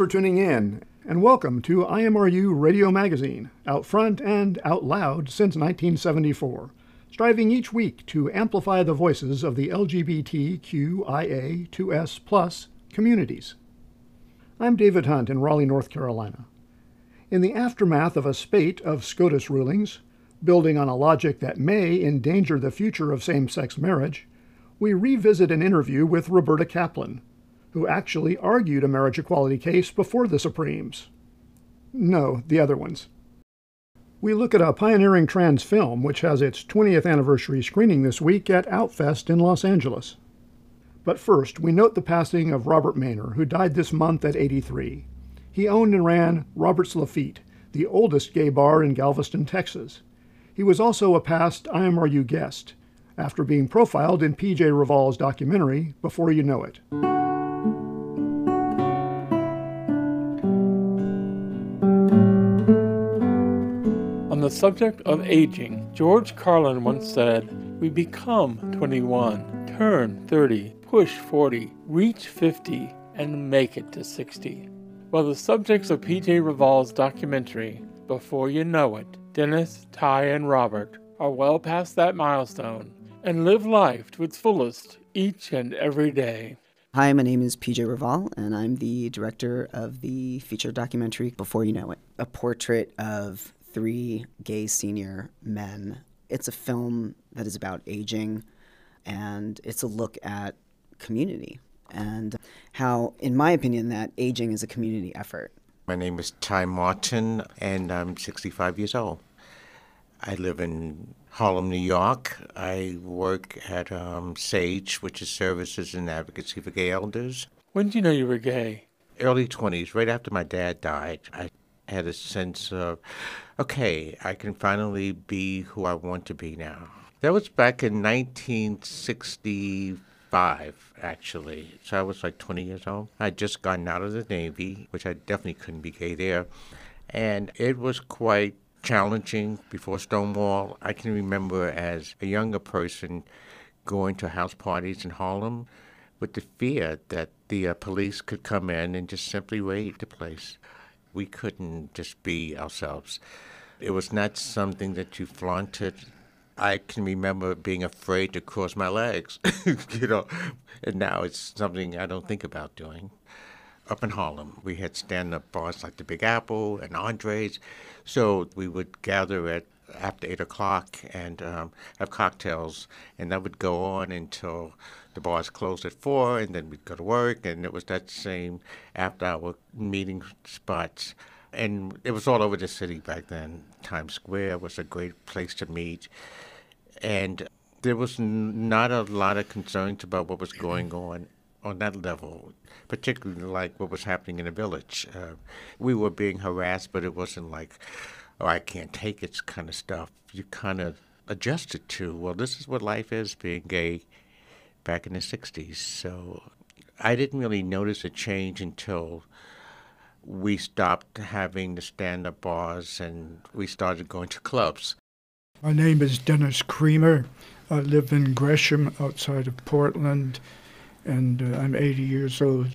For tuning in, and welcome to IMRU Radio Magazine, out front and out loud since 1974, striving each week to amplify the voices of the LGBTQIA2S plus communities. I'm David Hunt in Raleigh, North Carolina. In the aftermath of a spate of SCOTUS rulings, building on a logic that may endanger the future of same sex marriage, we revisit an interview with Roberta Kaplan, who actually argued a marriage equality case before the Supremes. No, the other ones. We look at a pioneering trans film which has its 20th anniversary screening this week at Outfest in Los Angeles. But first, we note the passing of Robert Mainor, who died this month at 83. He owned and ran Robert's Lafitte, the oldest gay bar in Galveston, Texas. He was also a past IMRU guest, after being profiled in PJ Raval's documentary, Before You Know It. The subject of aging, George Carlin once said, We become 21, turn 30, push 40, reach 50, and make it to 60. While the subjects of PJ Raval's documentary, Before You Know It, Dennis, Ty, and Robert, are well past that milestone and live life to its fullest each and every day. Hi, my name is PJ Raval, and I'm the director of the feature documentary Before You Know It, a portrait of three gay senior men. It's a film that is about aging, and it's a look at community and how, in my opinion, that aging is a community effort. My name is Ty Martin, and I'm 65 years old. I live in Harlem, New York. I work at um, SAGE, which is Services and Advocacy for Gay Elders. When did you know you were gay? Early 20s, right after my dad died, I had a sense of, okay, I can finally be who I want to be now. That was back in 1965, actually. So I was like 20 years old. I'd just gotten out of the Navy, which I definitely couldn't be gay there. And it was quite challenging before Stonewall. I can remember as a younger person going to house parties in Harlem with the fear that the uh, police could come in and just simply raid the place. We couldn't just be ourselves. It was not something that you flaunted. I can remember being afraid to cross my legs, you know, and now it's something I don't think about doing. Up in Harlem, we had stand-up bars like the Big Apple and Andre's, so we would gather at after eight o'clock and um, have cocktails, and that would go on until the bars closed at four, and then we'd go to work, and it was that same after-hour meeting spots. And it was all over the city back then. Times Square was a great place to meet, and there was n- not a lot of concerns about what was going on on that level, particularly like what was happening in the village. Uh, we were being harassed, but it wasn't like, oh, I can't take it kind of stuff. You kind of adjust it to, well, this is what life is being gay back in the 60s. So I didn't really notice a change until we stopped having the stand up bars and we started going to clubs. My name is Dennis Creamer. I live in Gresham outside of Portland, and uh, I'm 80 years old.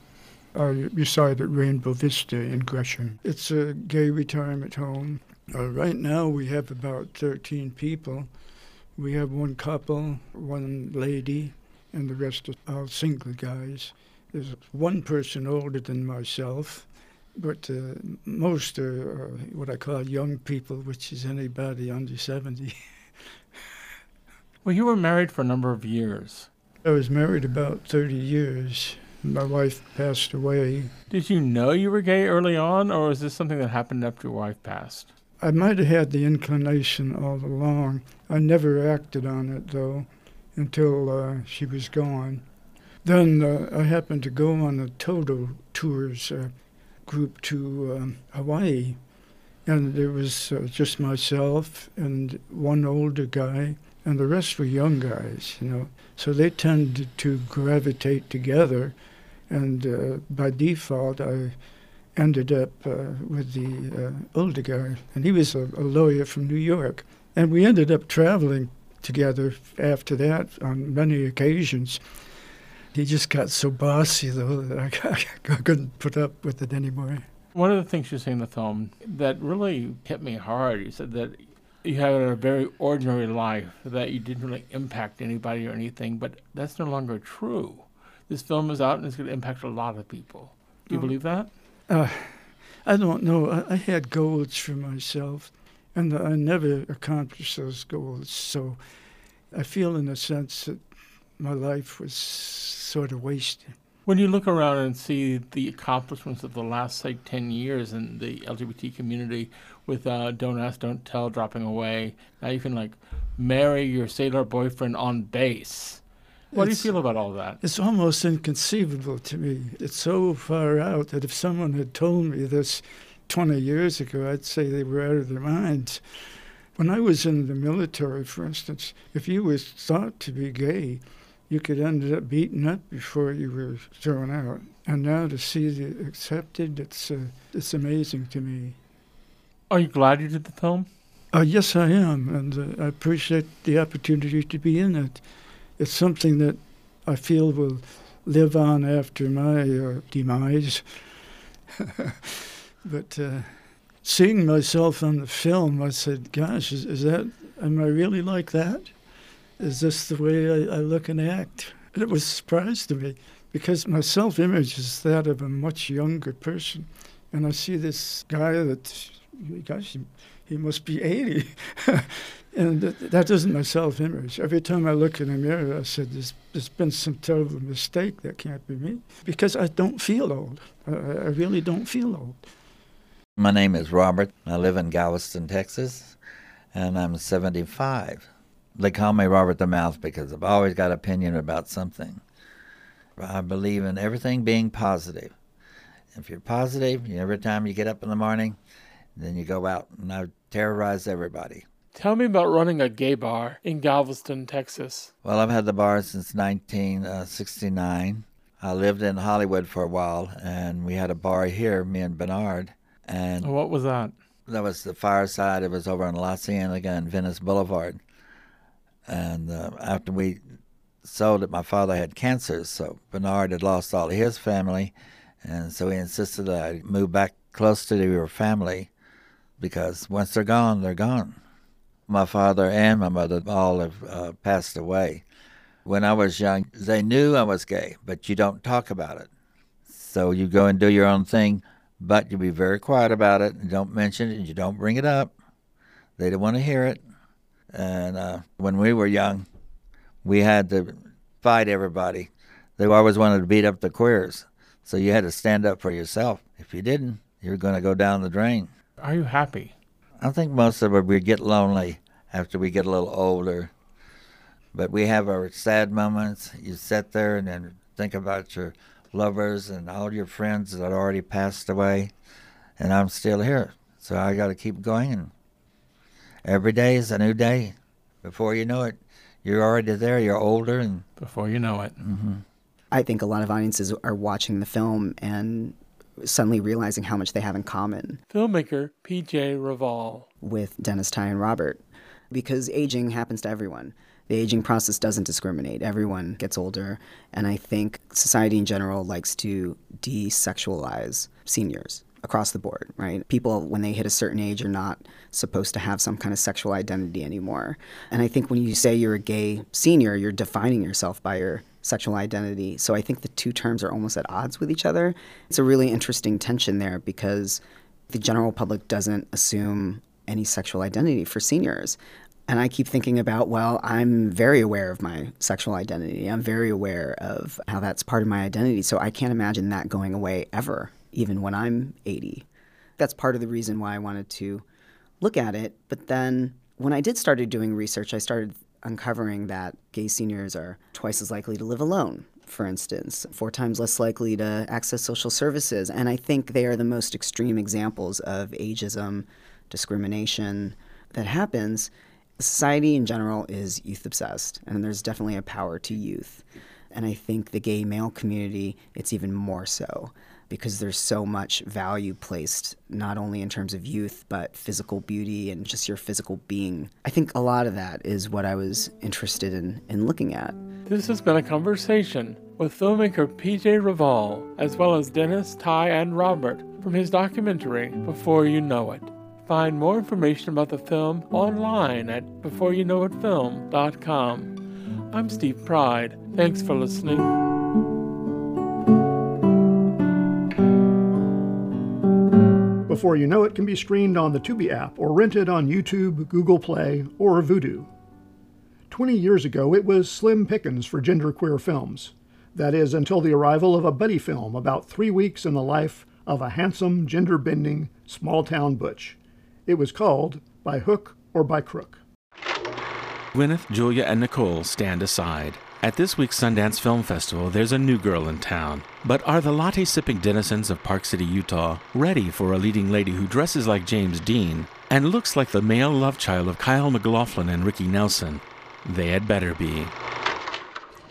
I reside at Rainbow Vista in Gresham. It's a gay retirement home. Uh, right now, we have about 13 people. We have one couple, one lady, and the rest are all single guys. There's one person older than myself, but uh, most are, are what I call young people, which is anybody under 70. Well, you were married for a number of years. I was married about 30 years. My wife passed away. Did you know you were gay early on, or is this something that happened after your wife passed? I might have had the inclination all along. I never acted on it, though, until uh, she was gone. Then uh, I happened to go on a Toto tours uh, group to um, Hawaii, and there was uh, just myself and one older guy and the rest were young guys, you know. So they tended to gravitate together, and uh, by default, I ended up uh, with the uh, older guy, and he was a, a, lawyer from New York, and we ended up traveling together after that on many occasions. He just got so bossy though that I, I couldn't put up with it anymore. One of the things you say in the film that really hit me hard, you said that you had a very ordinary life, that you didn't really impact anybody or anything, but that's no longer true. This film is out and it's going to impact a lot of people. Do you oh. believe that? Uh, I don't know. I, I, had goals for myself, and I never accomplished those goals. So I feel, in a sense, that my life was sort of wasted. When you look around and see the accomplishments of the last, say, 10 years in the LGBT community, with uh, Don't Ask, Don't Tell dropping away. Now you can like marry your sailor boyfriend on base. What it's, do you feel about all that? It's almost inconceivable to me. It's so far out that if someone had told me this 20 years ago, I'd say they were out of their minds. When I was in the military, for instance, if you were thought to be gay, you could end up beaten up before you were thrown out. And now to see it accepted, it's, uh, it's amazing to me. Are you glad you did the film? Uh, yes, I am, and uh, I appreciate the opportunity to be in it. It's something that I feel will live on after my uh, demise. but uh, seeing myself on the film, I said, "Gosh, is, is, that? Am I really like that? Is this the way I, I look and act?" And it was a surprise to me because my self-image is that of a much younger person, and I see this guy that gosh, he, he must be 80. and that, that isn't my self image. Every time I look in the mirror, I said, there's, there's been some terrible mistake. That can't be me. Because I don't feel old. I, I really don't feel old. My name is Robert. I live in Galveston, Texas, and I'm 75. They call me Robert the Mouth because I've always got opinion about something. I believe in everything being positive. If you're positive, every time you get up in the morning, then you go out and I terrorize everybody. Tell me about running a gay bar in Galveston, Texas. Well, I've had the bar since 1969. I lived in Hollywood for a while, and we had a bar here, me and Bernard. And what was that? That was the fireside. It was over on La Cienega and Venice Boulevard. And uh, after we sold it, my father had cancer, so Bernard had lost all of his family, and so he insisted that I move back close to your family because once they're gone, they're gone. My father and my mother all have uh, passed away. When I was young, they knew I was gay, but you don't talk about it. So you go and do your own thing, but you be very quiet about it and don't mention it and you don't bring it up. They don't want to hear it. And uh, when we were young, we had to fight everybody. They always wanted to beat up the queers. So you had to stand up for yourself. If you didn't, you're going to go down the drain. Are you happy? I think most of us we get lonely after we get a little older. But we have our sad moments. You sit there and then think about your lovers and all your friends that already passed away, and I'm still here. So I got to keep going. And every day is a new day. Before you know it, you're already there. You're older, and before you know it. Mm-hmm. I think a lot of audiences are watching the film and suddenly realizing how much they have in common. Filmmaker PJ Raval. With Dennis Ty and Robert. Because aging happens to everyone. The aging process doesn't discriminate. Everyone gets older. And I think society in general likes to desexualize seniors across the board, right? People, when they hit a certain age, are not supposed to have some kind of sexual identity anymore. And I think when you say you're a gay senior, you're defining yourself by your sexual identity. So I think the two terms are almost at odds with each other. It's a really interesting tension there because the general public doesn't assume any sexual identity for seniors. And I keep thinking about, well, I'm very aware of my sexual identity. I'm very aware of how that's part of my identity. So I can't imagine that going away ever, even when I'm 80. That's part of the reason why I wanted to look at it. But then when I did started doing research, I started uncovering that gay seniors are twice as likely to live alone, for instance, four times less likely to access social services. And I think they are the most extreme examples of ageism, discrimination that happens society in general is youth obsessed, and there's definitely a power to youth. And I think the gay male community, it's even more so because there's so much value placed not only in terms of youth, but physical beauty and just your physical being. I think a lot of that is what I was interested in, in looking at. This has been a conversation with filmmaker PJ Raval, as well as Dennis, Ty, and Robert from his documentary, Before You Know It. Find more information about the film online at beforeyouknowitfilm.com. I'm Steve Pride. Thanks for listening. Before You Know It can be streamed on the Tubi app or rented on YouTube, Google Play, or Vudu. 20 years ago, it was slim pickings for genderqueer films. That is, until the arrival of a buddy film about three weeks in the life of a handsome, gender bending, small town butch. It was called By Hook or By Crook. Gwyneth, Julia, and Nicole stand aside. At this week's Sundance Film Festival, there's a new girl in town. But are the latte sipping denizens of Park City, Utah, ready for a leading lady who dresses like James Dean and looks like the male love child of Kyle MacLachlan and Ricky Nelson? They had better be.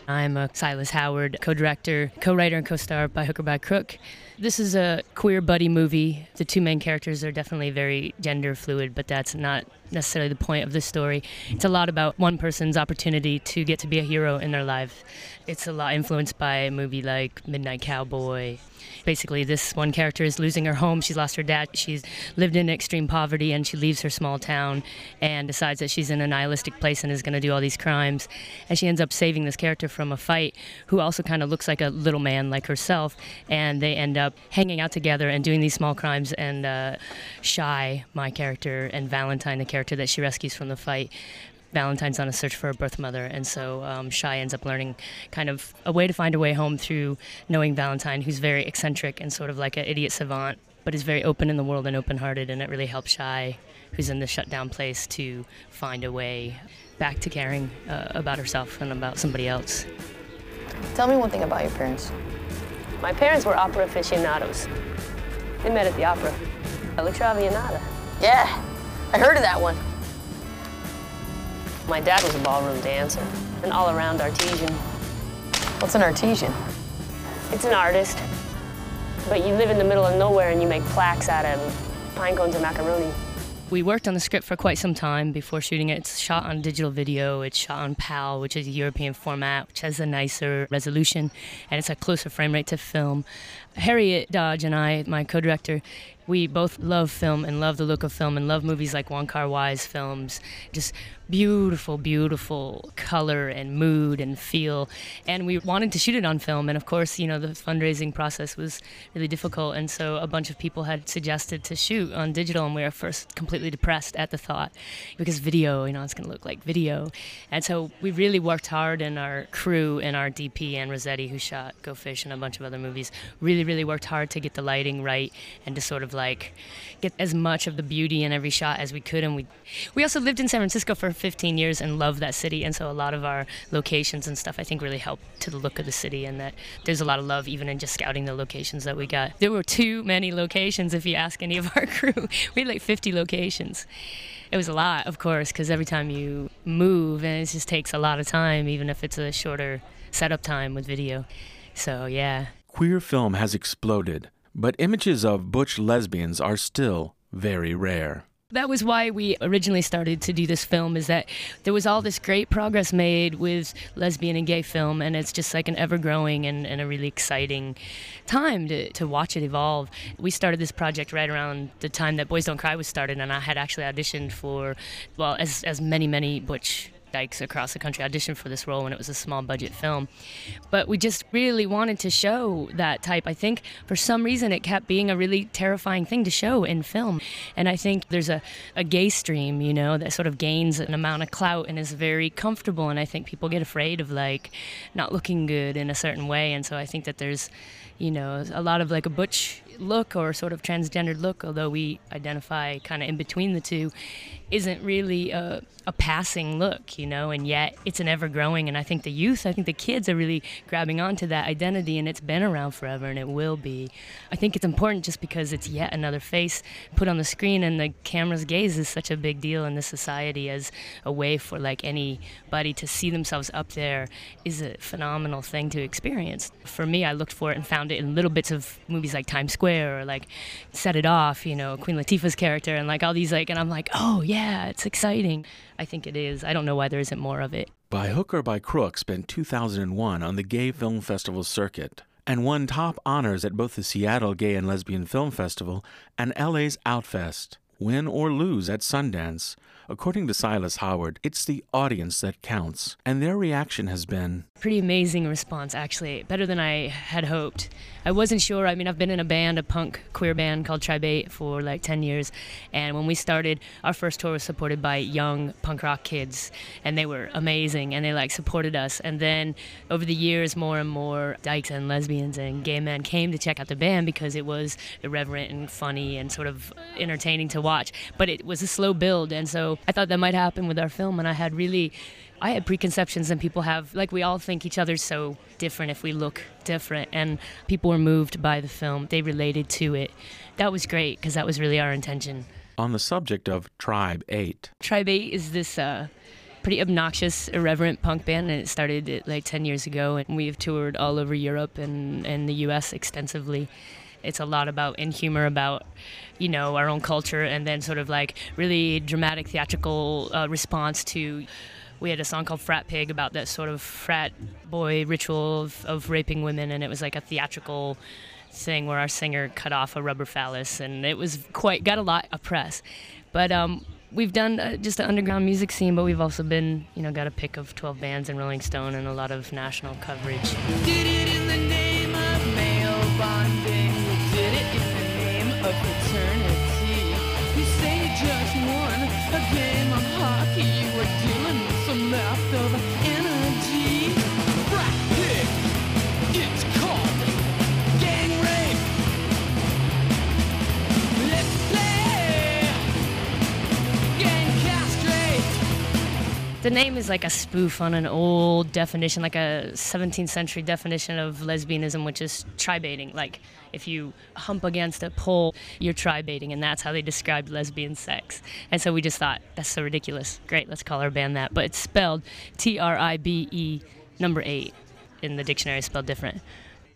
I'm a Silas Howard, co director, co writer, and co star by Hook or by Crook. This is a queer buddy movie. The two main characters are definitely very gender fluid, but that's not necessarily the point of the story. It's a lot about one person's opportunity to get to be a hero in their life. It's a lot influenced by a movie like Midnight Cowboy, Basically, this one character is losing her home. She's lost her dad. She's lived in extreme poverty, and she leaves her small town and decides that she's in a nihilistic place and is going to do all these crimes. And she ends up saving this character from a fight, who also kind of looks like a little man like herself. And they end up hanging out together and doing these small crimes. And uh, Shy, my character, and Valentine, the character that she rescues from the fight, Valentine's on a search for a birth mother, and so um, Shy ends up learning kind of a way to find a way home through knowing Valentine, who's very eccentric and sort of like an idiot savant, but is very open in the world and open-hearted, and it really helps Shy, who's in this shutdown place, to find a way back to caring uh, about herself and about somebody else. Tell me one thing about your parents. My parents were opera aficionados. They met at the opera. La Traviata. Yeah, I heard of that one. My dad was a ballroom dancer, an all-around artesian. What's an artesian? It's an artist, but you live in the middle of nowhere and you make plaques out of pine cones and macaroni. We worked on the script for quite some time before shooting it. It's shot on digital video. It's shot on PAL, which is a European format, which has a nicer resolution, and it's a closer frame rate to film. Harriet Dodge and I, my co-director, we both love film and love the look of film and love movies like Wong Kar Wai's films. Just beautiful, beautiful color and mood and feel. And we wanted to shoot it on film. And of course, you know, the fundraising process was really difficult. And so a bunch of people had suggested to shoot on digital. And we were first completely depressed at the thought because video, you know, it's going to look like video. And so we really worked hard, and our crew and our DP, Ann Rossetti, who shot Go Fish and a bunch of other movies, really, really worked hard to get the lighting right and to sort of like get as much of the beauty in every shot as we could. And we we also lived in San Francisco for 15 years and loved that city. And so a lot of our locations and stuff I think really helped to the look of the city. And that there's a lot of love even in just scouting the locations that we got. There were too many locations if you ask any of our crew. we had like 50 locations. It was a lot, of course, because every time you move, and it just takes a lot of time, even if it's a shorter setup time with video. So, yeah. Queer film has exploded but images of butch lesbians are still very rare. That was why we originally started to do this film is that there was all this great progress made with lesbian and gay film and it's just like an ever growing and, and a really exciting time to, to watch it evolve. We started this project right around the time that Boys Don't Cry was started and I had actually auditioned for well as as many, many butch dykes across the country auditioned for this role when it was a small budget film. But we just really wanted to show that type. I think for some reason it kept being a really terrifying thing to show in film. And I think there's a, a gay stream, you know, that sort of gains an amount of clout and is very comfortable. And I think people get afraid of like not looking good in a certain way. And so I think that there's, you know, a lot of like a butch look or sort of transgendered look, although we identify kind of in between the two, isn't really a, a passing look, you know, and yet it's an ever growing. And I think the youth, I think the kids are really grabbing onto that identity, and it's been around forever and it will be. I think it's important just because it's yet another face put on the screen, and the camera's gaze is such a big deal in this society as a way for like anybody to see themselves up there is a phenomenal thing to experience. For me, I looked for it and found it in little bits of movies like Times Square or like Set It Off, you know, Queen Latifah's character, and like all these like, and I'm like, oh yeah, it's exciting. I think it is. I don't know why there isn't more of it. By Hook or by Crook spent 2001 on the Gay Film Festival circuit and won top honors at both the Seattle Gay and Lesbian Film Festival and LA's Outfest. Win or lose at Sundance, according to Silas Howard, it's the audience that counts, and their reaction has been pretty amazing response, actually. Better than I had hoped. I wasn't sure. I mean, I've been in a band, a punk queer band called Tribe 8 for like 10 years. And when we started, our first tour was supported by young punk rock kids. And they were amazing. And they like supported us. And then over the years, more and more dykes and lesbians and gay men came to check out the band because it was irreverent and funny and sort of entertaining to watch. But it was a slow build. And so I thought that might happen with our film. And I had really I had preconceptions and people have like we all think each other's so different if we look different and people were moved by the film. They related to it. That was great because that was really our intention. On the subject of Tribe 8. Tribe 8 is this uh, pretty obnoxious, irreverent punk band, and it started like 10 years ago. And we've toured all over Europe and, and the US extensively. It's a lot about in humor about, you know, our own culture, and then sort of like really dramatic theatrical uh, response to we had a song called Frat Pig about that sort of frat boy ritual of, of raping women, and it was like a theatrical thing where our singer cut off a rubber phallus, and it was quite got a lot of press. But um, we've done uh, just an underground music scene, but we've also been, you know, got a pick of 12 bands in Rolling Stone and a lot of national coverage. The name is like a spoof on an old definition, like a 17th century definition of lesbianism, which is tribating. Like if you hump against a pole, you're tribating, and that's how they described lesbian sex. And so we just thought, that's so ridiculous. Great, let's call our band that. But it's spelled T R I B E number eight. In the dictionary, spelled different.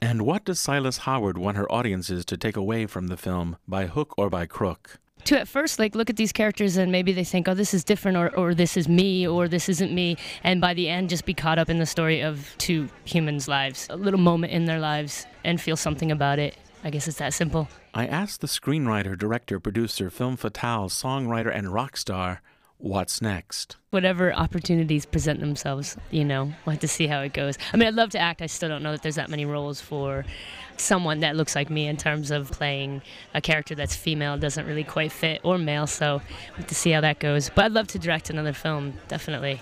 And what does Silas Howard want her audiences to take away from the film by hook or by crook? To at first like look at these characters and maybe they think oh this is different or, or this is me or this isn't me and by the end just be caught up in the story of two humans lives a little moment in their lives and feel something about it I guess it's that simple. I asked the screenwriter, director, producer, film fatale, songwriter, and rock star, what's next? Whatever opportunities present themselves, you know, we'll have to see how it goes. I mean, I'd love to act. I still don't know that there's that many roles for someone that looks like me in terms of playing a character that's female doesn't really quite fit or male, so we'll have to see how that goes. But I'd love to direct another film, definitely.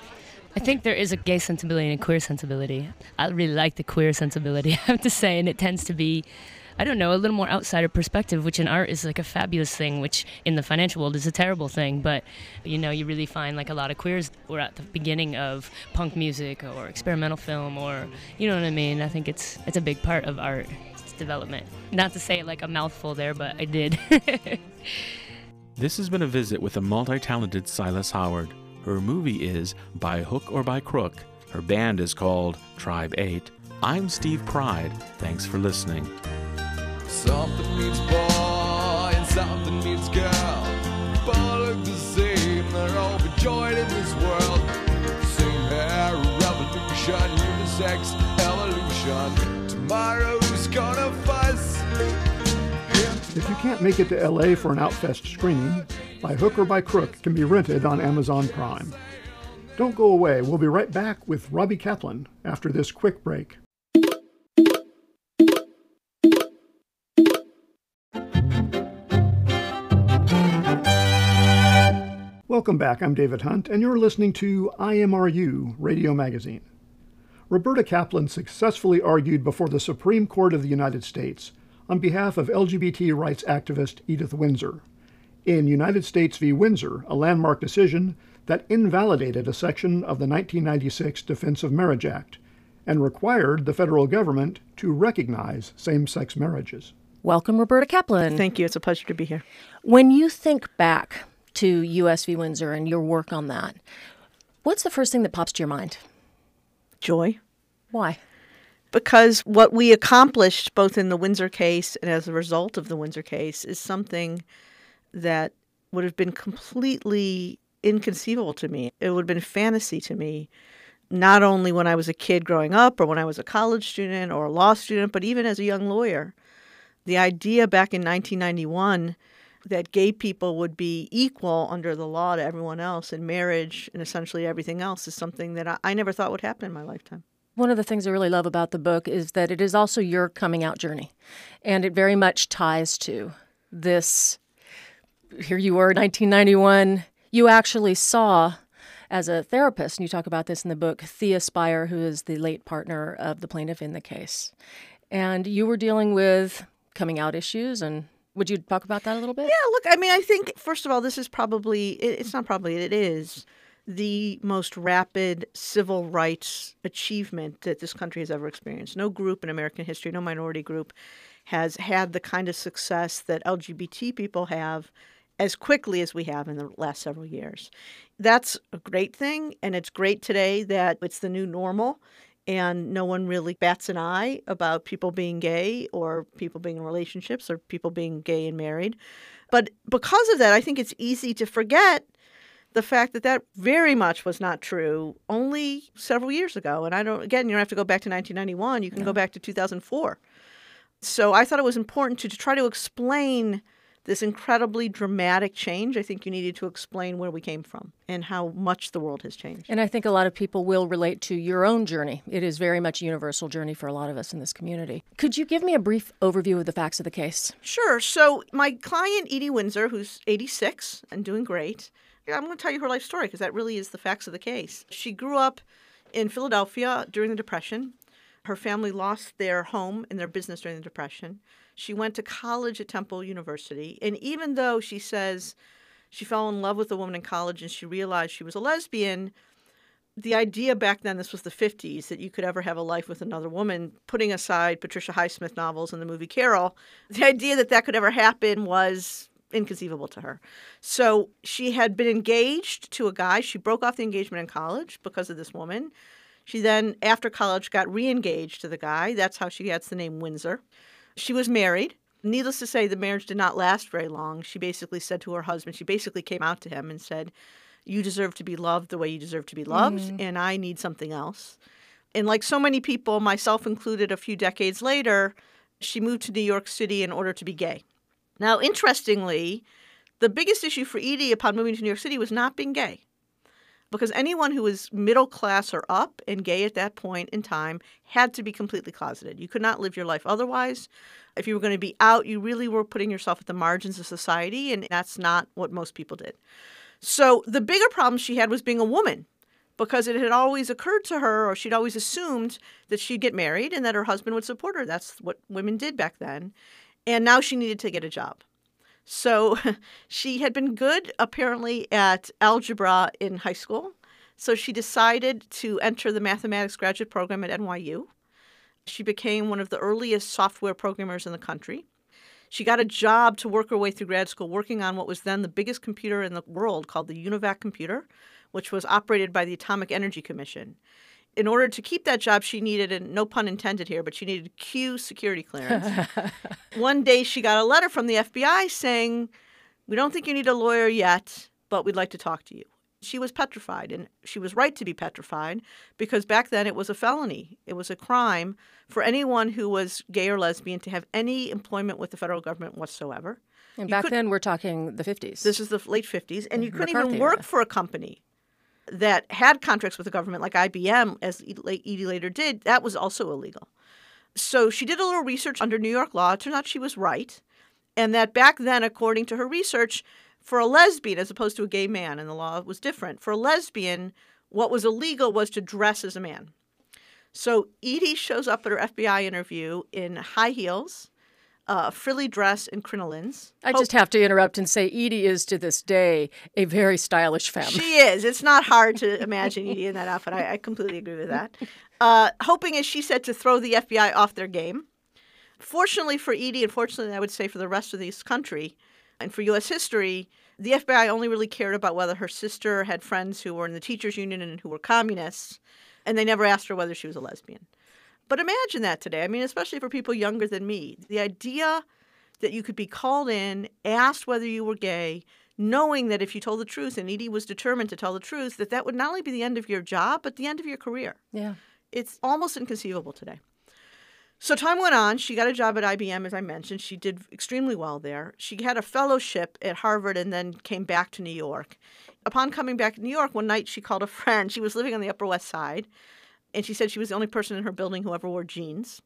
I think there is a gay sensibility and a queer sensibility. I really like the queer sensibility, I have to say, and it tends to be I don't know, a little more outsider perspective, which in art is like a fabulous thing, which in the financial world is a terrible thing. But, you know, you really find like a lot of queers were at the beginning of punk music or experimental film or, you know what I mean? I think it's, it's a big part of art development. Not to say like a mouthful there, but I did. this has been a visit with the multi talented Silas Howard. Her movie is By Hook or By Crook. Her band is called Tribe 8. I'm Steve Pride. Thanks for listening. Something boy and something girl. Both look the same, they're overjoyed in this world. Same hair, revolution, unisex, evolution. Tomorrow's gonna fuss. If you can't make it to LA for an Outfest screening, By Hook or By Crook can be rented on Amazon Prime. Don't go away. We'll be right back with Robbie Kaplan after this quick break. Welcome back. I'm David Hunt, and you're listening to IMRU Radio Magazine. Roberta Kaplan successfully argued before the Supreme Court of the United States on behalf of LGBT rights activist Edith Windsor in United States v. Windsor, a landmark decision that invalidated a section of the 1996 Defense of Marriage Act and required the federal government to recognize same sex marriages. Welcome, Roberta Kaplan. Thank you. It's a pleasure to be here. When you think back to US v. Windsor and your work on that, what's the first thing that pops to your mind? Joy. Why? Because what we accomplished both in the Windsor case and as a result of the Windsor case is something that would have been completely inconceivable to me. It would have been fantasy to me, not only when I was a kid growing up or when I was a college student or a law student, but even as a young lawyer. The idea back in 1991 that gay people would be equal under the law to everyone else in marriage and essentially everything else is something that I, I never thought would happen in my lifetime. One of the things I really love about the book is that it is also your coming out journey. And it very much ties to this. Here you were, 1991. You actually saw, as a therapist, and you talk about this in the book, Thea Spyer, who is the late partner of the plaintiff in the case. And you were dealing with coming out issues and would you talk about that a little bit? Yeah, look, I mean, I think, first of all, this is probably, it's not probably, it is the most rapid civil rights achievement that this country has ever experienced. No group in American history, no minority group has had the kind of success that LGBT people have as quickly as we have in the last several years. That's a great thing, and it's great today that it's the new normal and no one really bats an eye about people being gay or people being in relationships or people being gay and married. But because of that, I think it's easy to forget the fact that that very much was not true only several years ago. And I don't, again, you don't have to go back to 1991, you can no. go back to 2004. So I thought it was important to, to try to explain this incredibly dramatic change, I think you needed to explain where we came from and how much the world has changed. And I think a lot of people will relate to your own journey. It is very much a universal journey for a lot of us in this community. Could you give me a brief overview of the facts of the case? Sure. So, my client, Edie Windsor, who's 86 and doing great, I'm going to tell you her life story because that really is the facts of the case. She grew up in Philadelphia during the Depression. Her family lost their home and their business during the Depression. She went to college at Temple University. And even though she says she fell in love with a woman in college and she realized she was a lesbian, the idea back then, this was the 50s, that you could ever have a life with another woman, putting aside Patricia Highsmith novels and the movie Carol, the idea that that could ever happen was inconceivable to her. So she had been engaged to a guy. She broke off the engagement in college because of this woman. She then, after college, got re engaged to the guy. That's how she gets the name Windsor. She was married. Needless to say, the marriage did not last very long. She basically said to her husband, she basically came out to him and said, You deserve to be loved the way you deserve to be loved, mm-hmm. and I need something else. And like so many people, myself included, a few decades later, she moved to New York City in order to be gay. Now, interestingly, the biggest issue for Edie upon moving to New York City was not being gay because anyone who was middle class or up and gay at that point in time had to be completely closeted. You could not live your life otherwise. If you were going to be out, you really were putting yourself at the margins of society, and that's not what most people did. So the bigger problem she had was being a woman because it had always occurred to her, or she'd always assumed that she'd get married and that her husband would support her. That's what women did back then. And now she needed to get a job. So she had been good, apparently, at algebra in high school. So she decided to enter the mathematics graduate program at NYU. She became one of the earliest software programmers in the country. She got a job to work her way through grad school working on what was then the biggest computer in the world called the UNIVAC computer, which was operated by the Atomic Energy Commission in order to keep that job, she needed, and no pun intended here, but she needed Q security clearance. One day she got a letter from the FBI saying, We don't think you need a lawyer yet, but we'd like to talk to you. She was petrified, and she was right to be petrified because back then it was a felony. It was a crime for anyone who was gay or lesbian to have any employment with the federal government whatsoever. And you back then we're talking the 50s. This is the late 50s, and you couldn't McCarthy even work era. for a company that had contracts with the government, like IBM, as Edie later did, that was also illegal. So she did a little research under New York law. It turned out she was right. And that back then, according to her research, for a lesbian, as opposed to a gay man, and the law was different, for a lesbian, what was illegal was to dress as a man. So Edie shows up at her FBI interview in high heels, uh, frilly dress, and crinolines. I just have to interrupt and say Edie is to this day a very stylish femme. She is. It's not hard to imagine Edie in that outfit. I, I completely agree with that. Uh, hoping, as she said, to throw the FBI off their game. Fortunately for Edie, and fortunately, I would say for the rest of this country and for U.S. history, the FBI only really cared about whether her sister had friends who were in the teachers' union and who were communists, and they never asked her whether she was a lesbian. But imagine that today. I mean, especially for people younger than me, the idea that you could be called in, asked whether you were gay, knowing that if you told the truth, and Edie was determined to tell the truth, that that would not only be the end of your job, but the end of your career. Yeah. It's almost inconceivable today. So time went on. She got a job at IBM, as I mentioned. She did extremely well there. She had a fellowship at Harvard and then came back to New York. Upon coming back to New York, one night she called a friend. She was living on the Upper West Side, and she said she was the only person in her building who ever wore jeans.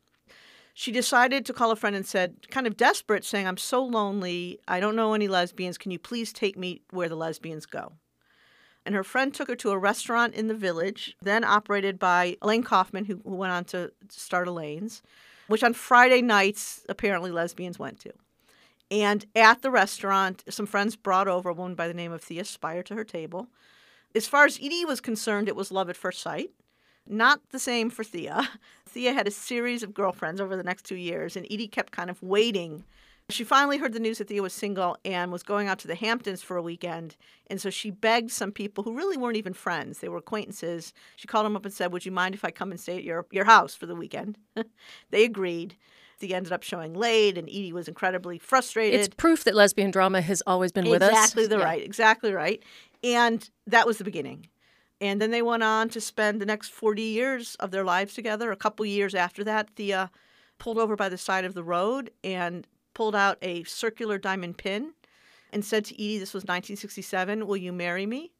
She decided to call a friend and said, kind of desperate, saying, I'm so lonely. I don't know any lesbians. Can you please take me where the lesbians go? and her friend took her to a restaurant in the village, then operated by Elaine Kaufman, who, who went on to start Elaine's, which on Friday nights apparently lesbians went to. And at the restaurant, some friends brought over a woman by the name of Thea Spyer to her table. As far as Edie was concerned, it was love at first sight. Not the same for Thea. Thea had a series of girlfriends over the next two years, and Edie kept kind of waiting she finally heard the news that Thea was single and was going out to the Hamptons for a weekend. And so she begged some people who really weren't even friends, they were acquaintances. She called them up and said, Would you mind if I come and stay at your, your house for the weekend? they agreed. Thea ended up showing late, and Edie was incredibly frustrated. It's proof that lesbian drama has always been exactly with us. Exactly the yeah. right, exactly right. And that was the beginning. And then they went on to spend the next 40 years of their lives together. A couple years after that, Thea pulled over by the side of the road and pulled out a circular diamond pin and said to Edie, This was 1967, Will you marry me?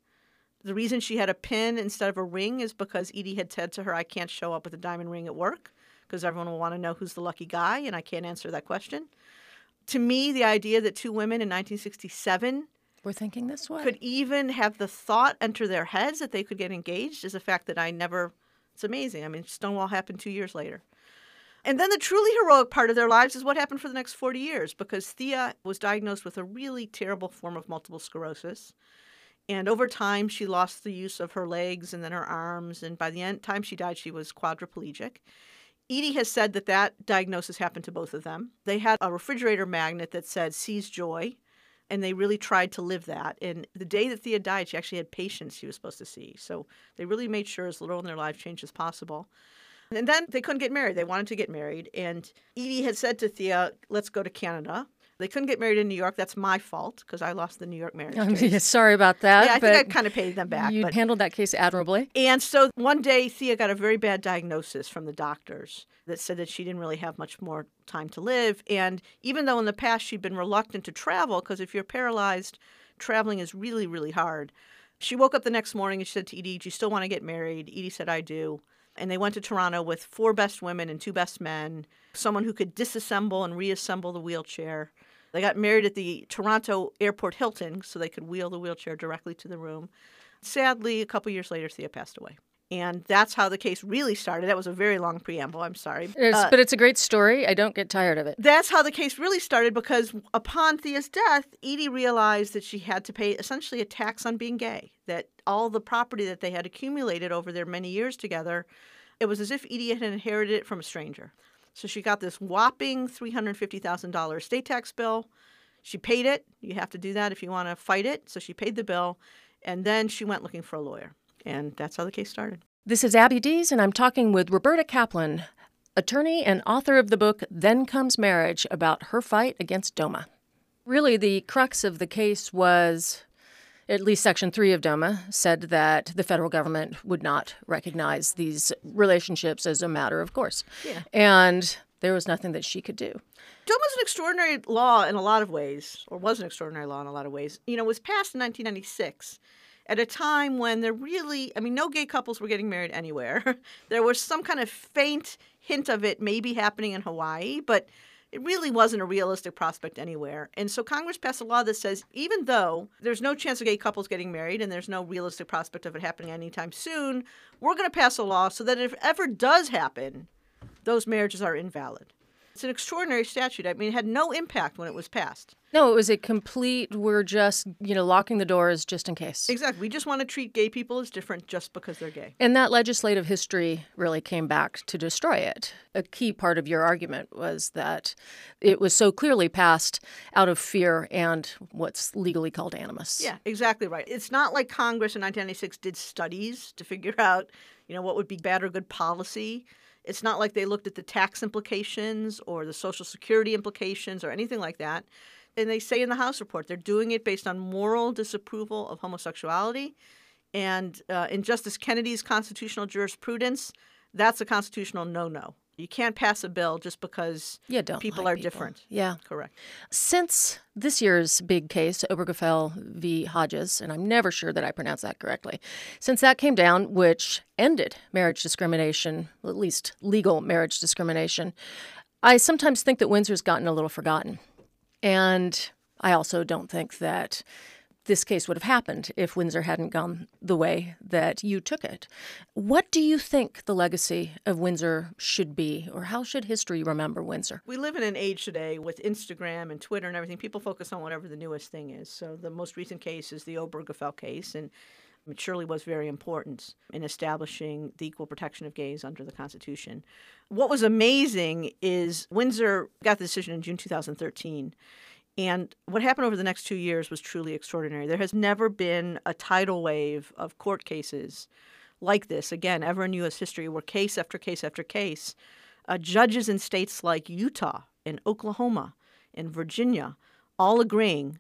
The reason she had a pin instead of a ring is because Edie had said to her, I can't show up with a diamond ring at work because everyone will want to know who's the lucky guy, and I can't answer that question. To me, the idea that two women in 1967 were thinking this way could even have the thought enter their heads that they could get engaged is a fact that I never. It's amazing. I mean, Stonewall happened two years later. And then the truly heroic part of their lives is what happened for the next 40 years because Thea was diagnosed with a really terrible form of multiple sclerosis. And over time, she lost the use of her legs and then her arms. And by the end, time she died, she was quadriplegic. Edie has said that that diagnosis happened to both of them. They had a refrigerator magnet that said, seize joy. And they really tried to live that. And the day that Thea died, she actually had patients she was supposed to see. So they really made sure as little in their life change as possible. And then they couldn't get married. They wanted to get married. And Edie had said to Thea, let's go to Canada. They couldn't get married in New York. That's my fault because I lost the New York marriage. Case. sorry about that. Yeah, I think I kind of paid them back. You but... handled that case admirably. And so one day, Thea got a very bad diagnosis from the doctors that said that she didn't really have much more time to live. And even though in the past she'd been reluctant to travel, because if you're paralyzed, traveling is really, really hard. She woke up the next morning and she said to Edie, Do you still want to get married? Edie said, I do and they went to Toronto with four best women and two best men, someone who could disassemble and reassemble the wheelchair. They got married at the Toronto Airport Hilton so they could wheel the wheelchair directly to the room. Sadly, a couple years later, Thea passed away. And that's how the case really started. That was a very long preamble. I'm sorry. It is, uh, but it's a great story. I don't get tired of it. That's how the case really started because upon Thea's death, Edie realized that she had to pay essentially a tax on being gay, that all the property that they had accumulated over their many years together, it was as if Edie had inherited it from a stranger. So she got this whopping $350,000 estate tax bill. She paid it. You have to do that if you want to fight it. So she paid the bill. And then she went looking for a lawyer. And that's how the case started. This is Abby Dees, and I'm talking with Roberta Kaplan, attorney and author of the book Then Comes Marriage about her fight against DOMA. Really, the crux of the case was at least Section 3 of DOMA said that the federal government would not recognize these relationships as a matter of course. Yeah. And there was nothing that she could do. DOMA is an extraordinary law in a lot of ways, or was an extraordinary law in a lot of ways. You know, it was passed in 1996 at a time when there really, I mean, no gay couples were getting married anywhere. there was some kind of faint hint of it maybe happening in Hawaii, but it really wasn't a realistic prospect anywhere. And so Congress passed a law that says even though there's no chance of gay couples getting married and there's no realistic prospect of it happening anytime soon, we're going to pass a law so that if it ever does happen, those marriages are invalid. It's an extraordinary statute. I mean, it had no impact when it was passed. No, it was a complete, we're just, you know, locking the doors just in case. Exactly. We just want to treat gay people as different just because they're gay. And that legislative history really came back to destroy it. A key part of your argument was that it was so clearly passed out of fear and what's legally called animus. Yeah, exactly right. It's not like Congress in 1996 did studies to figure out, you know, what would be bad or good policy. It's not like they looked at the tax implications or the Social Security implications or anything like that. And they say in the House report they're doing it based on moral disapproval of homosexuality. And uh, in Justice Kennedy's constitutional jurisprudence, that's a constitutional no no. You can't pass a bill just because yeah, don't people like are people. different. Yeah. Correct. Since this year's big case, Obergefell v. Hodges, and I'm never sure that I pronounced that correctly, since that came down, which ended marriage discrimination, at least legal marriage discrimination, I sometimes think that Windsor's gotten a little forgotten. And I also don't think that this case would have happened if Windsor hadn't gone the way that you took it. What do you think the legacy of Windsor should be, or how should history remember Windsor? We live in an age today with Instagram and Twitter and everything. People focus on whatever the newest thing is. So the most recent case is the Obergefell case, and it surely was very important in establishing the equal protection of gays under the Constitution. What was amazing is Windsor got the decision in June 2013. And what happened over the next two years was truly extraordinary. There has never been a tidal wave of court cases like this, again, ever in U.S. history, where case after case after case, uh, judges in states like Utah and Oklahoma and Virginia all agreeing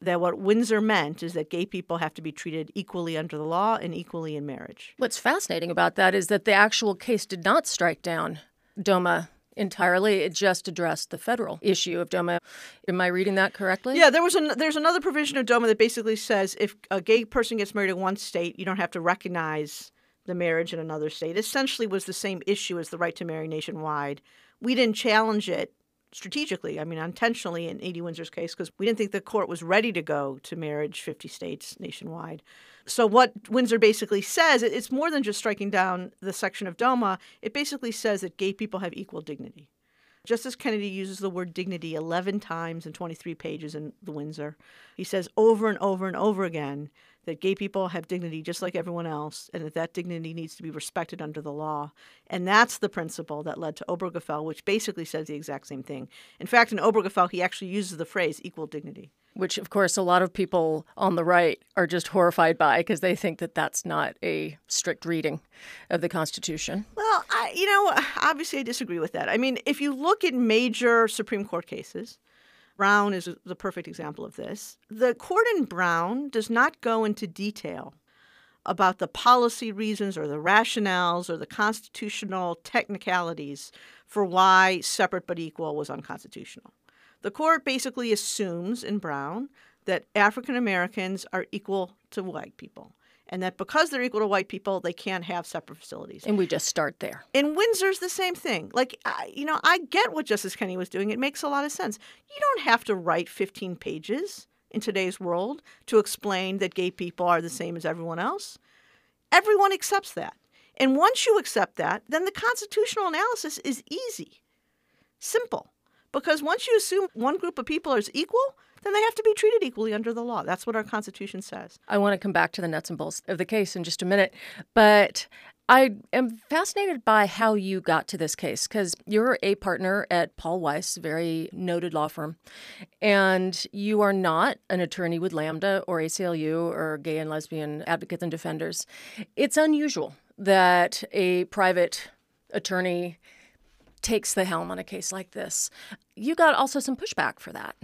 that what Windsor meant is that gay people have to be treated equally under the law and equally in marriage. What's fascinating about that is that the actual case did not strike down DOMA entirely. It just addressed the federal issue of DOMA. Am I reading that correctly? Yeah, there was an, there's another provision of DOMA that basically says if a gay person gets married in one state, you don't have to recognize the marriage in another state. Essentially, was the same issue as the right to marry nationwide. We didn't challenge it strategically, I mean, intentionally in Edie Windsor's case, because we didn't think the court was ready to go to marriage 50 states nationwide. So, what Windsor basically says, it's more than just striking down the section of DOMA, it basically says that gay people have equal dignity. Justice Kennedy uses the word dignity 11 times in 23 pages in the Windsor. He says over and over and over again that gay people have dignity just like everyone else, and that that dignity needs to be respected under the law. And that's the principle that led to Obergefell, which basically says the exact same thing. In fact, in Obergefell, he actually uses the phrase equal dignity. Which, of course, a lot of people on the right are just horrified by because they think that that's not a strict reading of the Constitution. Well, I, you know, obviously I disagree with that. I mean, if you look at major Supreme Court cases, Brown is the perfect example of this. The court in Brown does not go into detail about the policy reasons or the rationales or the constitutional technicalities for why separate but equal was unconstitutional. The court basically assumes in Brown that African Americans are equal to white people and that because they're equal to white people, they can't have separate facilities. And we just start there. In Windsor's the same thing. Like, I, you know, I get what Justice Kennedy was doing. It makes a lot of sense. You don't have to write 15 pages in today's world to explain that gay people are the same as everyone else. Everyone accepts that. And once you accept that, then the constitutional analysis is easy, simple. Because once you assume one group of people is equal, then they have to be treated equally under the law. That's what our Constitution says. I want to come back to the nuts and bolts of the case in just a minute, but I am fascinated by how you got to this case because you're a partner at Paul Weiss, very noted law firm, and you are not an attorney with Lambda or ACLU or Gay and Lesbian Advocates and Defenders. It's unusual that a private attorney takes the helm on a case like this. You got also some pushback for that.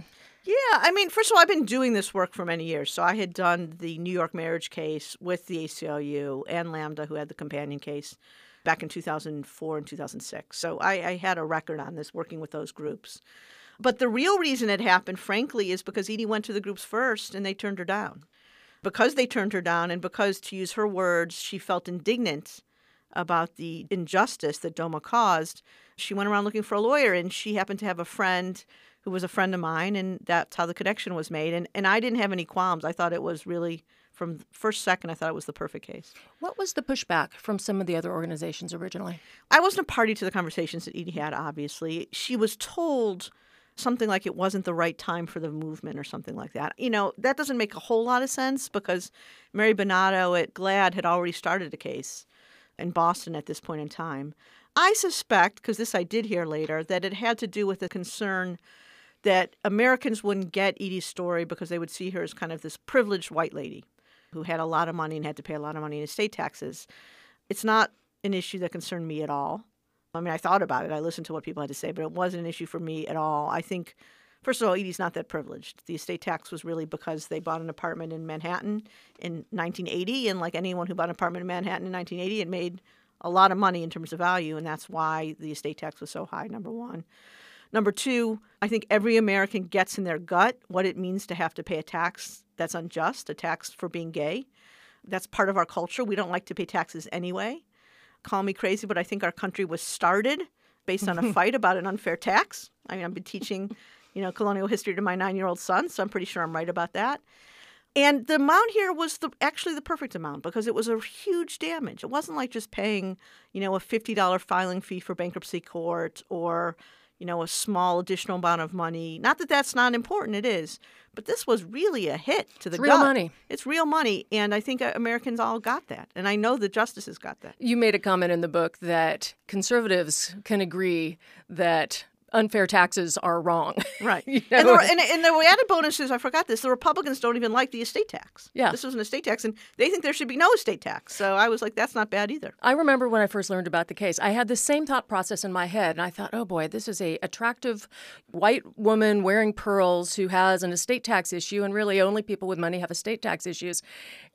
Yeah, I mean, first of all, I've been doing this work for many years. So I had done the New York marriage case with the ACLU and Lambda, who had the companion case back in 2004 and 2006. So I, I had a record on this working with those groups. But the real reason it happened, frankly, is because Edie went to the groups first and they turned her down. because they turned her down and because, to use her words, she felt indignant about the injustice that Doma caused, she went around looking for a lawyer and she happened to have a friend who was a friend of mine and that's how the connection was made and and I didn't have any qualms. I thought it was really from first second I thought it was the perfect case. What was the pushback from some of the other organizations originally? I wasn't a party to the conversations that Edie had obviously. She was told something like it wasn't the right time for the movement or something like that. You know, that doesn't make a whole lot of sense because Mary Bonauto at GLAD had already started a case in Boston at this point in time. I suspect, because this I did hear later, that it had to do with the concern that Americans wouldn't get Edie's story because they would see her as kind of this privileged white lady who had a lot of money and had to pay a lot of money in estate taxes. It's not an issue that concerned me at all. I mean, I thought about it. I listened to what people had to say, but it wasn't an issue for me at all. I think, first of all, Edie's not that privileged. The estate tax was really because they bought an apartment in Manhattan in 1980, and like anyone who bought an apartment in Manhattan in 1980, it made a lot of money in terms of value, and that's why the estate tax was so high, number one. Number two, I think every American gets in their gut what it means to have to pay a tax that's unjust, a tax for being gay. That's part of our culture. We don't like to pay taxes anyway. Call me crazy, but I think our country was started based on a fight about an unfair tax. I mean, I've been teaching, you know, colonial history to my nine-year-old son, so I'm pretty sure I'm right about that. And the amount here was the actually the perfect amount because it was a huge damage. It wasn't like just paying, you know, a $50 filing fee for bankruptcy court or, you know, a small additional amount of money. Not that that's not important, it is. But this was really a hit to the It's real gut. money. It's real money, and I think uh, Americans all got that. And I know the justices got that. You made a comment in the book that conservatives can agree that unfair taxes are wrong. Right. You And, know? the, and, and the added bonus is, I forgot this, the Republicans don't even like the estate tax. Yeah. This was an estate tax, and they think there should be no estate tax. So I was like, that's not bad either. I remember when I first learned about the case, I had the same thought process in my head, and I thought, oh boy, this is a attractive white woman wearing pearls who has an estate tax issue, and really only people with money have estate tax issues.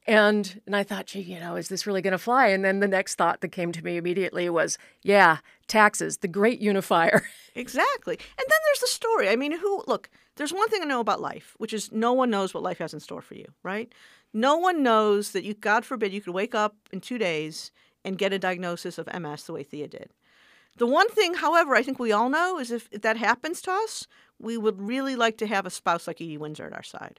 And and I thought, gee, you know, is this really going to fly? And then the next thought that came to me immediately was, yeah, taxes, the great unifier. Exactly. And then there's the story. I mean, who, look, there's one thing I know about life, which is no one knows what life has in store for you, right? No one knows that you, God forbid, you could wake up in two days and get a diagnosis of MS the way Thea did. The one thing, however, I think we all know is if that happens to us, we would really like to have a spouse like Edie Windsor at our side.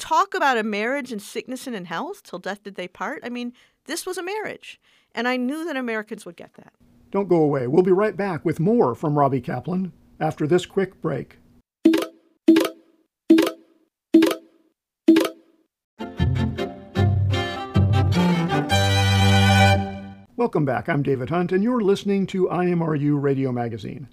Talk about a marriage in sickness and in health till death did they part. I mean, this was a marriage. And I knew that Americans would get that. Don't go away. We'll be right back with more from Robbie Kaplan after this quick break. Welcome back. I'm David Hunt, and you're listening to IMRU Radio Magazine.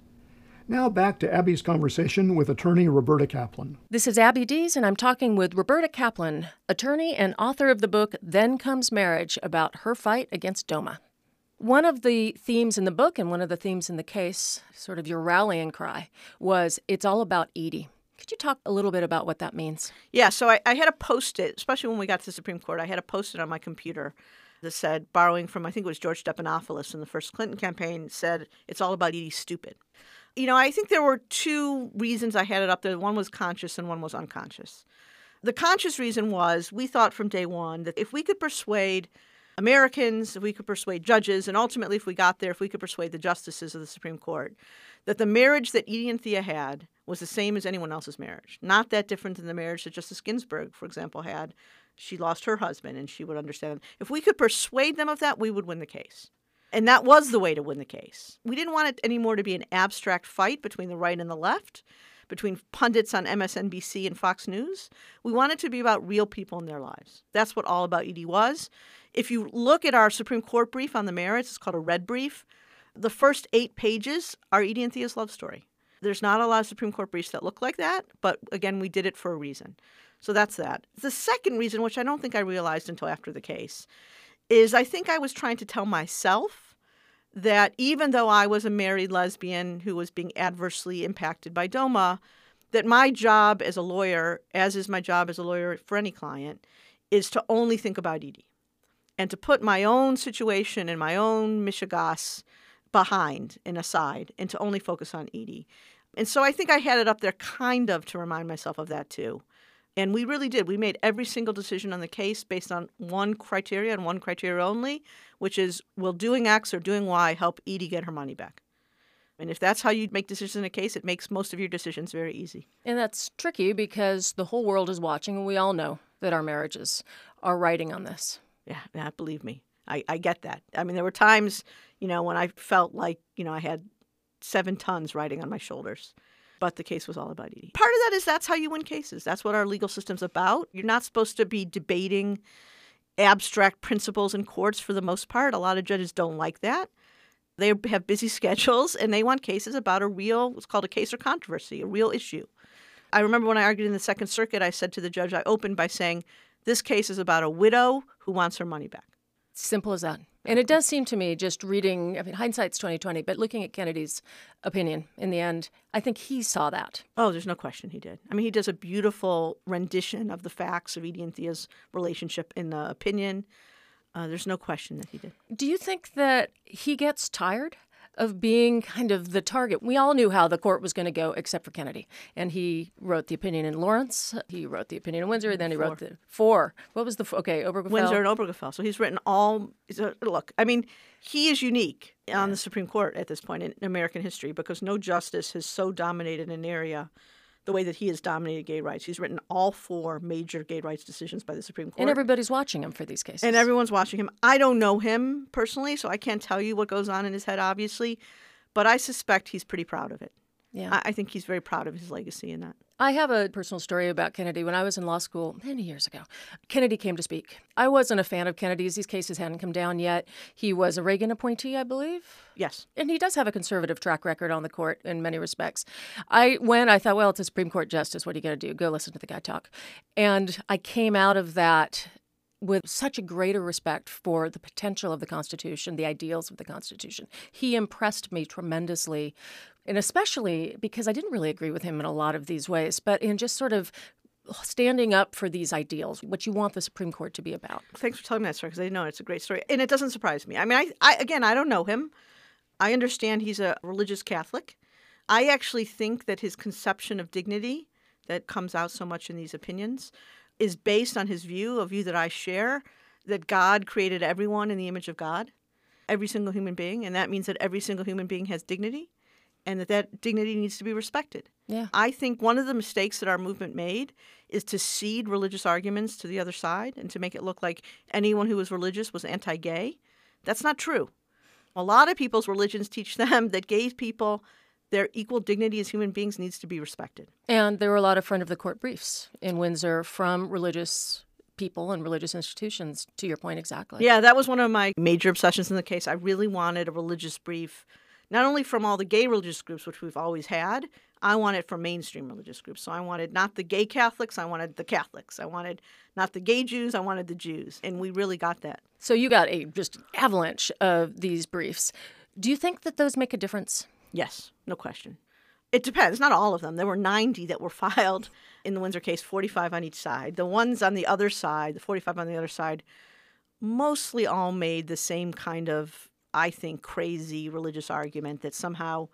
Now back to Abby's conversation with attorney Roberta Kaplan. This is Abby Dees, and I'm talking with Roberta Kaplan, attorney and author of the book Then Comes Marriage about her fight against DOMA. One of the themes in the book and one of the themes in the case, sort of your rallying cry, was it's all about Edie. Could you talk a little bit about what that means? Yeah, so I, I had a post it, especially when we got to the Supreme Court, I had a post it on my computer that said, borrowing from, I think it was George Stephanopoulos in the first Clinton campaign, said, it's all about Edie stupid. You know, I think there were two reasons I had it up there. One was conscious and one was unconscious. The conscious reason was we thought from day one that if we could persuade Americans, if we could persuade judges, and ultimately, if we got there, if we could persuade the justices of the Supreme Court, that the marriage that Edie and Thea had was the same as anyone else's marriage. Not that different than the marriage that Justice Ginsburg, for example, had. She lost her husband, and she would understand. If we could persuade them of that, we would win the case. And that was the way to win the case. We didn't want it anymore to be an abstract fight between the right and the left, between pundits on MSNBC and Fox News. We wanted to be about real people in their lives. That's what All About Edie was. If you look at our Supreme Court brief on the merits, it's called a red brief. The first eight pages are Edie and Thea's love story. There's not a lot of Supreme Court briefs that look like that, but again, we did it for a reason. So that's that. The second reason, which I don't think I realized until after the case, is I think I was trying to tell myself that even though I was a married lesbian who was being adversely impacted by DOMA, that my job as a lawyer, as is my job as a lawyer for any client, is to only think about Edie and to put my own situation and my own mishigas behind and aside and to only focus on Edie. And so I think I had it up there kind of to remind myself of that too. And we really did. We made every single decision on the case based on one criteria and one criteria only, which is will doing X or doing Y help Edie get her money back? And if that's how you make decisions in a case, it makes most of your decisions very easy. And that's tricky because the whole world is watching, and we all know that our marriages are riding on this. Yeah, yeah believe me. I, I get that. I mean, there were times, you know, when I felt like, you know, I had seven tons riding on my shoulders. But the case was all about Edie. Part of that is that's how you win cases. That's what our legal system's about. You're not supposed to be debating abstract principles in courts for the most part. A lot of judges don't like that. They have busy schedules and they want cases about a real, what's called a case or controversy, a real issue. I remember when I argued in the Second Circuit, I said to the judge, I opened by saying, This case is about a widow who wants her money back. Simple as that. And it does seem to me, just reading, I mean, hindsight's 2020, but looking at Kennedy's opinion in the end, I think he saw that. Oh, there's no question he did. I mean, he does a beautiful rendition of the facts of Edie and Thea's relationship in the opinion. Uh, there's no question that he did. Do you think that he gets tired of being kind of the target. We all knew how the court was going to go, except for Kennedy. And he wrote the opinion in Lawrence. He wrote the opinion in Windsor. Then he wrote the four. What was the okay Obergefell? Windsor and Obergefell. So he's written all. Look, I mean, he is unique on the Supreme Court at this point in American history because no justice has so dominated an area the way that he has dominated gay rights. He's written all four major gay rights decisions by the Supreme Court. And everybody's watching him for these cases. And everyone's watching him. I don't know him personally, so I can't tell you what goes on in his head, obviously, but I suspect he's pretty proud of it. Yeah. I, I think he's very proud of his legacy in that. I have a personal story about Kennedy. When I was in law school many years ago, Kennedy came to speak. I wasn't a fan of Kennedy's. These cases hadn't come down yet. He was a Reagan appointee, I believe. Yes. And he does have a conservative track record on the court in many respects. I went, I thought, well, it's a Supreme Court justice. What are you going to do? Go listen to the guy talk. And I came out of that with such a greater respect for the potential of the Constitution, the ideals of the Constitution. He impressed me tremendously, and especially because I didn't really agree with him in a lot of these ways, but in just sort of standing up for these ideals, what you want the Supreme Court to be about. Thanks for telling me that story because I know it's a great story, and it doesn't surprise me. I mean, I, I again, I don't know him. I understand he's a religious Catholic. I actually think that his conception of dignity that comes out so much in these opinions is based on his view, a view that I share, that God created everyone in the image of God, every single human being, and that means that every single human being has dignity and that that dignity needs to be respected. Yeah. I think one of the mistakes that our movement made is to cede religious arguments to the other side and to make it look like anyone who was religious was anti-gay. That's not true. A lot of people's religions teach them that gay people their equal dignity as human beings needs to be respected. And there were a lot of front of the court briefs in Windsor from religious people and religious institutions, to your point exactly. Yeah, that was one of my major obsessions in the case. I really wanted a religious brief, not only from all the gay religious groups, which we've always had, I wanted from mainstream religious groups. So I wanted not the gay Catholics, I wanted the Catholics. I wanted not the gay Jews, I wanted the Jews. And we really got that. So you got a just avalanche of these briefs. Do you think that those make a difference? Yes, no question. It depends. Not all of them. There were 90 that were filed in the Windsor case, 45 on each side. The ones on the other side, the 45 on the other side, mostly all made the same kind of, I think, crazy religious argument that somehow,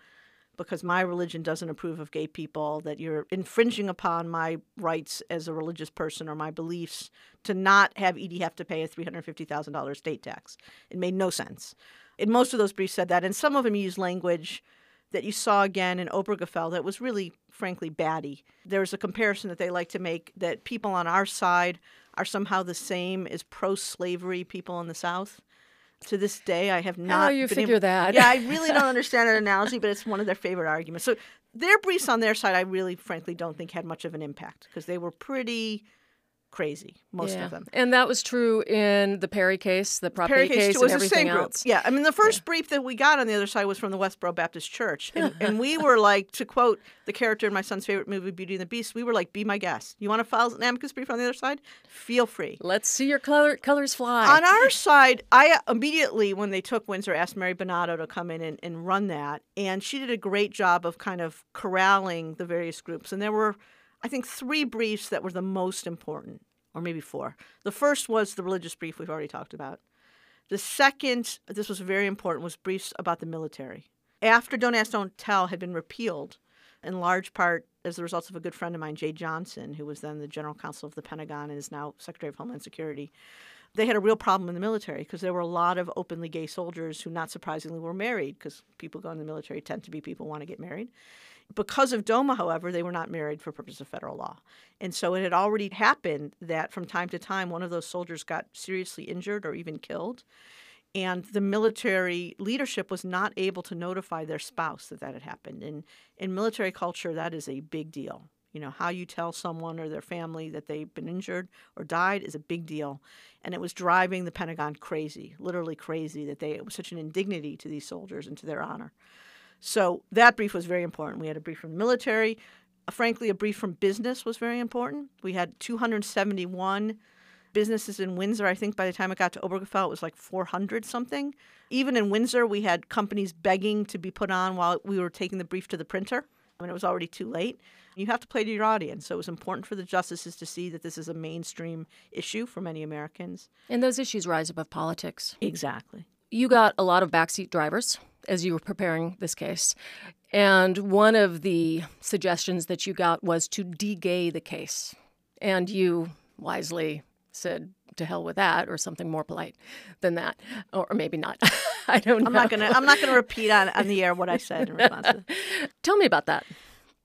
because my religion doesn't approve of gay people, that you're infringing upon my rights as a religious person or my beliefs to not have Edie have to pay a $350,000 state tax. It made no sense. And most of those briefs said that, and some of them used language that you saw again in Obergefell that was really, frankly, batty. There's a comparison that they like to make that people on our side are somehow the same as pro-slavery people in the South. To this day, I have not. How you figure able- that? Yeah, I really don't understand that analogy, but it's one of their favorite arguments. So their briefs on their side, I really, frankly, don't think had much of an impact because they were pretty crazy, most Yeah. of them. And that was true in the Perry case, the Prop Perry 8 case case, was the same group. Yeah, I mean the first brief that we got on the other side was from the Westboro Baptist Church, and, and we were like, to quote the character in my son's favorite movie, Beauty and the Beast, we were like, "Be my guest. You want to file an amicus brief on the other side? Feel free." Let's see your color, colors fly. On our side, I immediately, when they took Windsor, asked Mary Bonauto to come in and, and run that. And she did a great job of kind of corralling the various groups. And there were, I think, three briefs that were the most important, or maybe four. The first was the religious brief we've already talked about. The second, this was very important, was briefs about the military. After Don't Ask, Don't Tell had been repealed, in large part as the result of a good friend of mine, Jeh Johnson, who was then the general counsel of the Pentagon and is now Secretary of Homeland Security. They had a real problem in the military because there were a lot of openly gay soldiers who, not surprisingly, were married because people go in the military tend to be people who want to get married. Because of DOMA, however, they were not married for purposes of federal law. And so it had already happened that from time to time, one of those soldiers got seriously injured or even killed. And the military leadership was not able to notify their spouse that that had happened. And in military culture, that is a big deal. You know, how you tell someone or their family that they've been injured or died is a big deal. And it was driving the Pentagon crazy, literally crazy, that they, it was such an indignity to these soldiers and to their honor. So that brief was very important. We had a brief from the military. Uh, frankly, a brief from business was very important. We had 271 businesses in Windsor. I think by the time it got to Obergefell, it was like 400 something. Even in Windsor, we had companies begging to be put on while we were taking the brief to the printer. I mean, it was already too late. You have to play to your audience. So it was important for the justices to see that this is a mainstream issue for many Americans. And those issues rise above politics. Exactly. You got a lot of backseat drivers as you were preparing this case. And one of the suggestions that you got was to de-gay the case. And you wisely said to hell with that or something more polite than that or maybe not i don't know I'm not gonna I'm not gonna repeat on, on the air what I said in response to tell me about that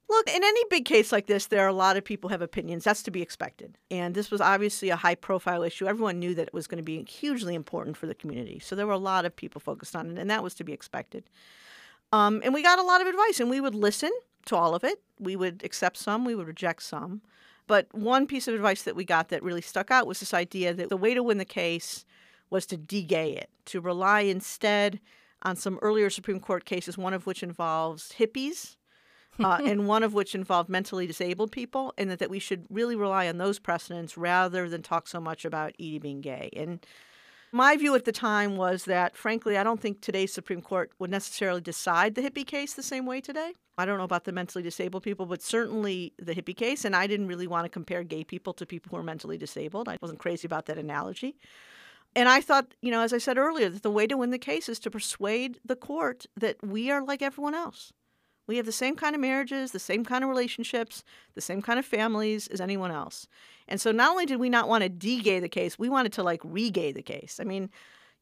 Look, in any big case like this, there are a lot of people have opinions. That's to be expected. And this was obviously a high profile issue. Everyone knew that it was going to be hugely important for the community. So there were a lot of people focused on it, and that was to be expected. Um, and we got a lot of advice, and we would listen to all of it. We would accept some, we would reject some. But one piece of advice that we got that really stuck out was this idea that the way to win the case was to de-gay it, to rely instead on some earlier Supreme Court cases, one of which involves hippies uh, and one of which involved mentally disabled people, and that, that we should really rely on those precedents rather than talk so much about Edie being gay. And my view at the time was that, frankly, I don't think today's Supreme Court would necessarily decide the hippie case the same way today. I don't know about the mentally disabled people, but certainly the hippie case. And I didn't really want to compare gay people to people who are mentally disabled. I wasn't crazy about that analogy. And I thought, you know, as I said earlier, that the way to win the case is to persuade the court that we are like everyone else. We have the same kind of marriages, the same kind of relationships, the same kind of families as anyone else. And so not only did we not want to de-gay the case, we wanted to like re-gay the case. I mean,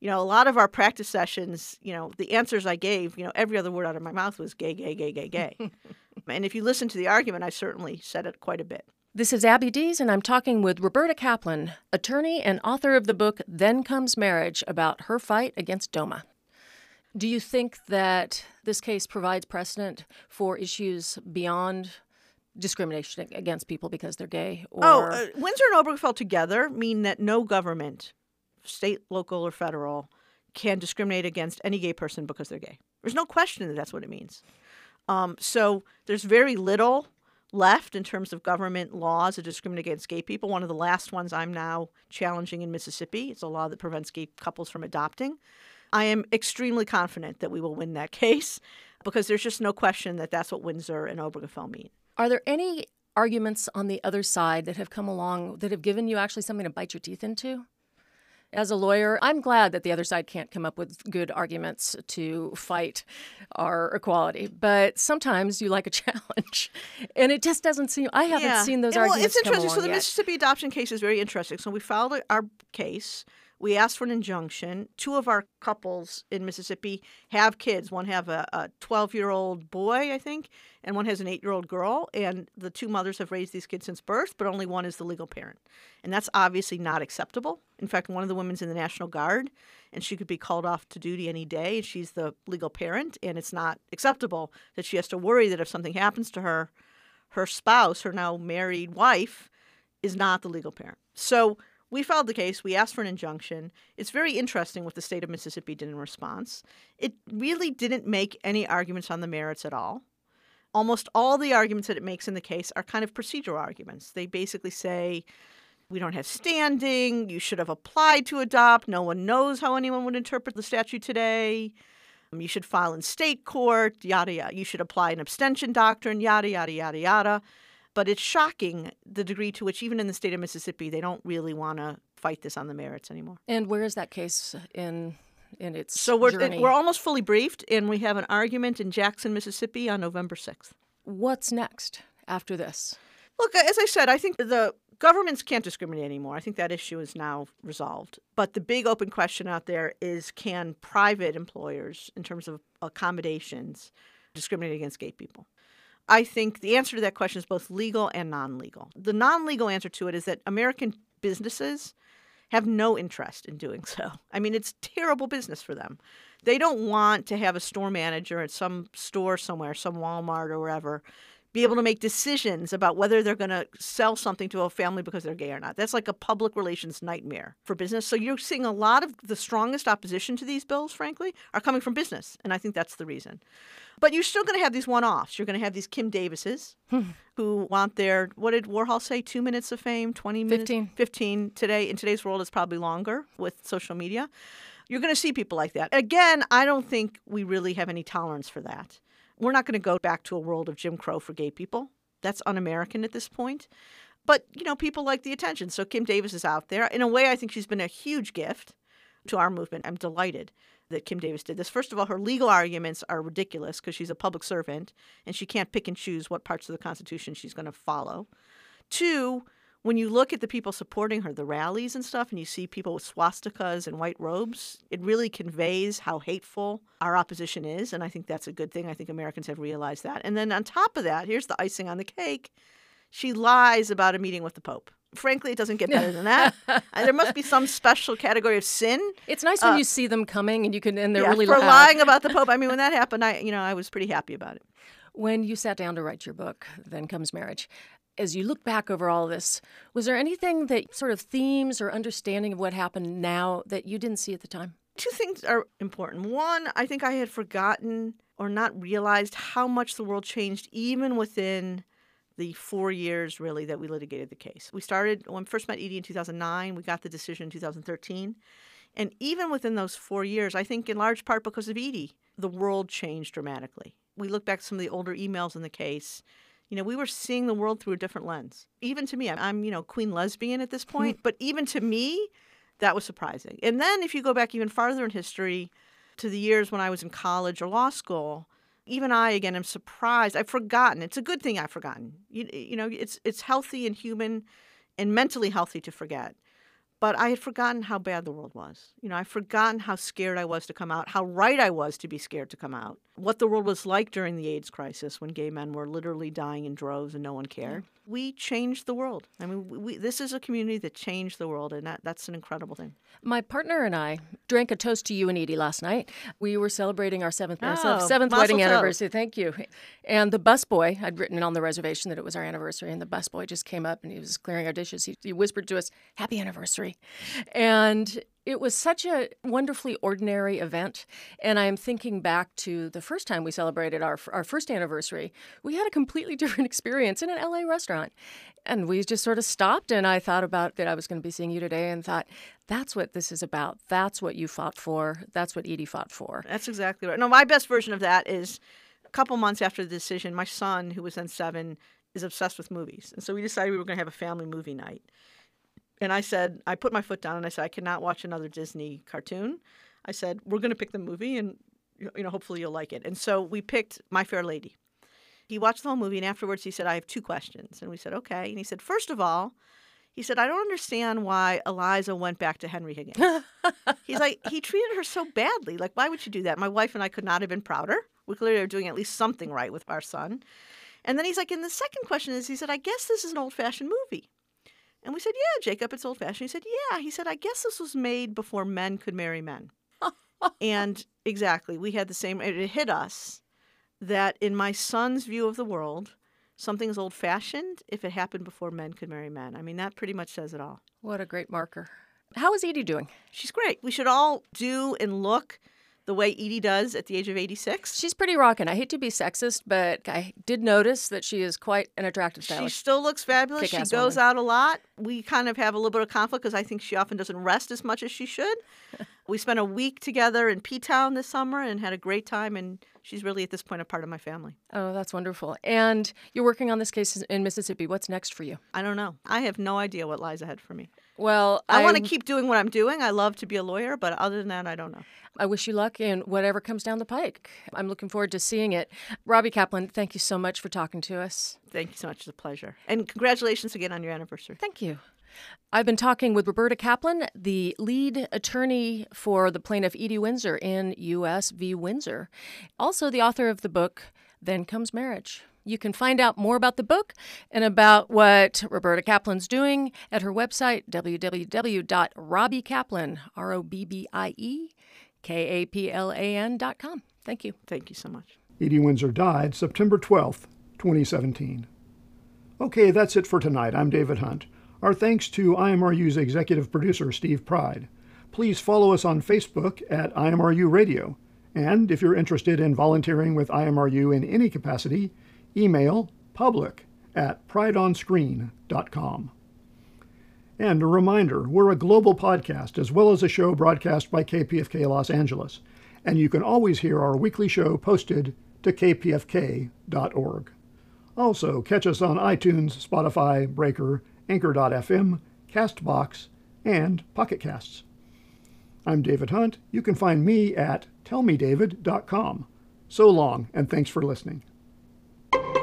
you know, a lot of our practice sessions, you know, the answers I gave, you know, every other word out of my mouth was gay, gay, gay, gay, gay. and if you listen to the argument, I certainly said it quite a bit. This is Abby Dees, and I'm talking with Roberta Kaplan, attorney and author of the book Then Comes Marriage about her fight against DOMA. Do you think that this case provides precedent for issues beyond discrimination against people because they're gay? Or... Oh, uh, Windsor and Obergefell together mean that no government, state, local, or federal, can discriminate against any gay person because they're gay. There's no question that that's what it means. Um, so there's very little left in terms of government laws that discriminate against gay people. One of the last ones I'm now challenging in Mississippi. It's a law that prevents gay couples from adopting. I am extremely confident that we will win that case because there's just no question that that's what Windsor and Obergefell mean. Are there any arguments on the other side that have come along that have given you actually something to bite your teeth into? As a lawyer, I'm glad that the other side can't come up with good arguments to fight our equality. But sometimes you like a challenge, and it just doesn't seem. I haven't yeah. seen those well, arguments. it's interesting. So the yet. Mississippi adoption case is very interesting. So we filed our case. We asked for an injunction. Two of our couples in Mississippi have kids. One have a 12 year old boy, I think, and one has an eight year old girl. And the two mothers have raised these kids since birth, but only one is the legal parent. And that's obviously not acceptable. In fact, one of the women's in the National Guard, and she could be called off to duty any day. She's the legal parent, and it's not acceptable that she has to worry that if something happens to her, her spouse, her now married wife, is not the legal parent. So we filed the case. We asked for an injunction. It's very interesting what the state of Mississippi did in response. It really didn't make any arguments on the merits at all. Almost all the arguments that it makes in the case are kind of procedural arguments. They basically say, we don't have standing, you should have applied to adopt, no one knows how anyone would interpret the statute today. Um, You should file in state court, yada, yada. You should apply an abstention doctrine, yada, yada, yada, yada. But it's shocking the degree to which, even in the state of Mississippi, they don't really want to fight this on the merits anymore. And where is that case in in its So we're journey? we're almost fully briefed, and we have an argument in Jackson, Mississippi, on November sixth. What's next after this? Look, as I said, I think the governments can't discriminate anymore. I think that issue is now resolved. But the big open question out there is can private employers, in terms of accommodations, discriminate against gay people? I think the answer to that question is both legal and non legal. The non legal answer to it is that American businesses have no interest in doing so. I mean, it's terrible business for them. They don't want to have a store manager at some store somewhere, some Walmart or wherever, be able to make decisions about whether they're going to sell something to a family because they're gay or not. That's like a public relations nightmare for business. So you're seeing a lot of the strongest opposition to these bills, frankly, are coming from business. And I think that's the reason. But you're still going to have these one offs. You're going to have these Kim Davises hmm. who want their, what did Warhol say, two minutes of fame, 20 minutes? 15. 15 today. In today's world, it's probably longer with social media. You're going to see people like that. Again, I don't think we really have any tolerance for that. We're not going to go back to a world of Jim Crow for gay people. That's un American at this point. But, you know, people like the attention. So Kim Davis is out there. In a way, I think she's been a huge gift to our movement. I'm delighted that Kim Davis did this. First of all, her legal arguments are ridiculous because she's a public servant and she can't pick and choose what parts of the Constitution she's going to follow. Two, when you look at the people supporting her, the rallies and stuff, and you see people with swastikas and white robes, it really conveys how hateful our opposition is. And I think that's a good thing. I think Americans have realized that. And then on top of that, here's the icing on the cake she lies about a meeting with the Pope. Frankly, it doesn't get better than that. Uh, there must be some special category of sin. It's nice when Uh, you see them coming and you can, and they're yeah, really for loud. lying about the Pope. I mean, when that happened, I you know I was pretty happy about it. When you sat down to write your book, Then Comes Marriage, as you look back over all this, was there anything that sort of themes or understanding of what happened now that you didn't see at the time? Two things are important. One, I think I had forgotten or not realized how much the world changed even within the four years really that we litigated the case. We started when we first met Edie in 2009. We got the decision in 2013. And even within those four years, I think in large part because of Edie, the world changed dramatically. We look back at some of the older emails in the case. You know, we were seeing the world through a different lens. Even to me, I'm- you know, queen lesbian at this point, but even to me, that was surprising. And then if you go back even farther in history to the years when I was in college or law school, even I again am surprised. I've forgotten. It's a good thing I've forgotten. You, you know, it's it's healthy and human and mentally healthy to forget. But I had forgotten how bad the world was. You know, I've forgotten how scared I was to come out, how right I was to be scared to come out, what the world was like during the AIDS crisis when gay men were literally dying in droves and no one cared. We changed the world. I mean, we, we, this is a community that changed the world, and that, that's an incredible thing. My partner and I drank a toast to you and Edie last night. We were celebrating our seventh, our Oh, seventh wedding anniversary. Thank you. And the busboy, I'd written on the reservation that it was our anniversary, and the busboy just came up and he was clearing our dishes. He, he whispered to us, Happy anniversary. And it was such a wonderfully ordinary event. And I am thinking back to the first time we celebrated our, our first anniversary. We had a completely different experience in an LA restaurant. And we just sort of stopped, and I thought about that I was going to be seeing you today and thought, that's what this is about. That's what you fought for. That's what Edie fought for. That's exactly right. No, my best version of that is a couple months after the decision, my son, who was then seven, is obsessed with movies. And so we decided we were going to have a family movie night. And I said, I put my foot down and I said, I cannot watch another Disney cartoon. I said, we're going to pick the movie and, you know, hopefully you'll like it. And so we picked My Fair Lady. He watched the whole movie and afterwards he said, I have two questions. And we said, okay. And he said, first of all, he said, I don't understand why Eliza went back to Henry Higgins. He's like, he treated her so badly. Like, why would you do that? My wife and I could not have been prouder. We clearly are doing at least something right with our son. And then he's like, and the second question is, he said, I guess this is an old fashioned movie. And we said, yeah, Jacob, it's old fashioned. He said, yeah. He said, I guess this was made before men could marry men. and exactly, we had the same, it hit us that in my son's view of the world, something is old fashioned if it happened before men could marry men. I mean, that pretty much says it all. What a great marker. How is Edie doing? She's great. We should all do and look the way Edie does at the age of 86. She's pretty rocking. I hate to be sexist, but I did notice that she is quite an attractive She still looks fabulous. She goes woman. out a lot. We kind of have a little bit of conflict because I think she often doesn't rest as much as she should. we spent a week together in P Town this summer and had a great time. And she's really at this point a part of my family. Oh, that's wonderful. And you're working on this case in Mississippi. What's next for you? I don't know. I have no idea what lies ahead for me. Well, I want to keep doing what I'm doing. I love to be a lawyer, but other than that, I don't know. I wish you luck in whatever comes down the pike. I'm looking forward to seeing it. Robbie Kaplan, thank you so much for talking to us. Thank you so much. It's a pleasure. And congratulations again on your anniversary. Thank you. I've been talking with Roberta Kaplan, the lead attorney for the plaintiff Edie Windsor in U.S. v. Windsor, also the author of the book Then Comes Marriage. You can find out more about the book and about what Roberta Kaplan's doing at her website, www.robbiekaplan, R O B B I E K A P L A N dot com. Thank you. Thank you so much. Edie Windsor died September 12th, 2017. Okay, that's it for tonight. I'm David Hunt. Our thanks to IMRU's executive producer, Steve Pride. Please follow us on Facebook at IMRU Radio. And if you're interested in volunteering with IMRU in any capacity, email public at prideonscreen.com. And a reminder we're a global podcast as well as a show broadcast by KPFK Los Angeles, and you can always hear our weekly show posted to kpfk.org. Also, catch us on iTunes, Spotify, Breaker, Anchor.fm, Castbox, and Pocket Casts. I'm David Hunt. You can find me at tellmedavid.com. So long, and thanks for listening you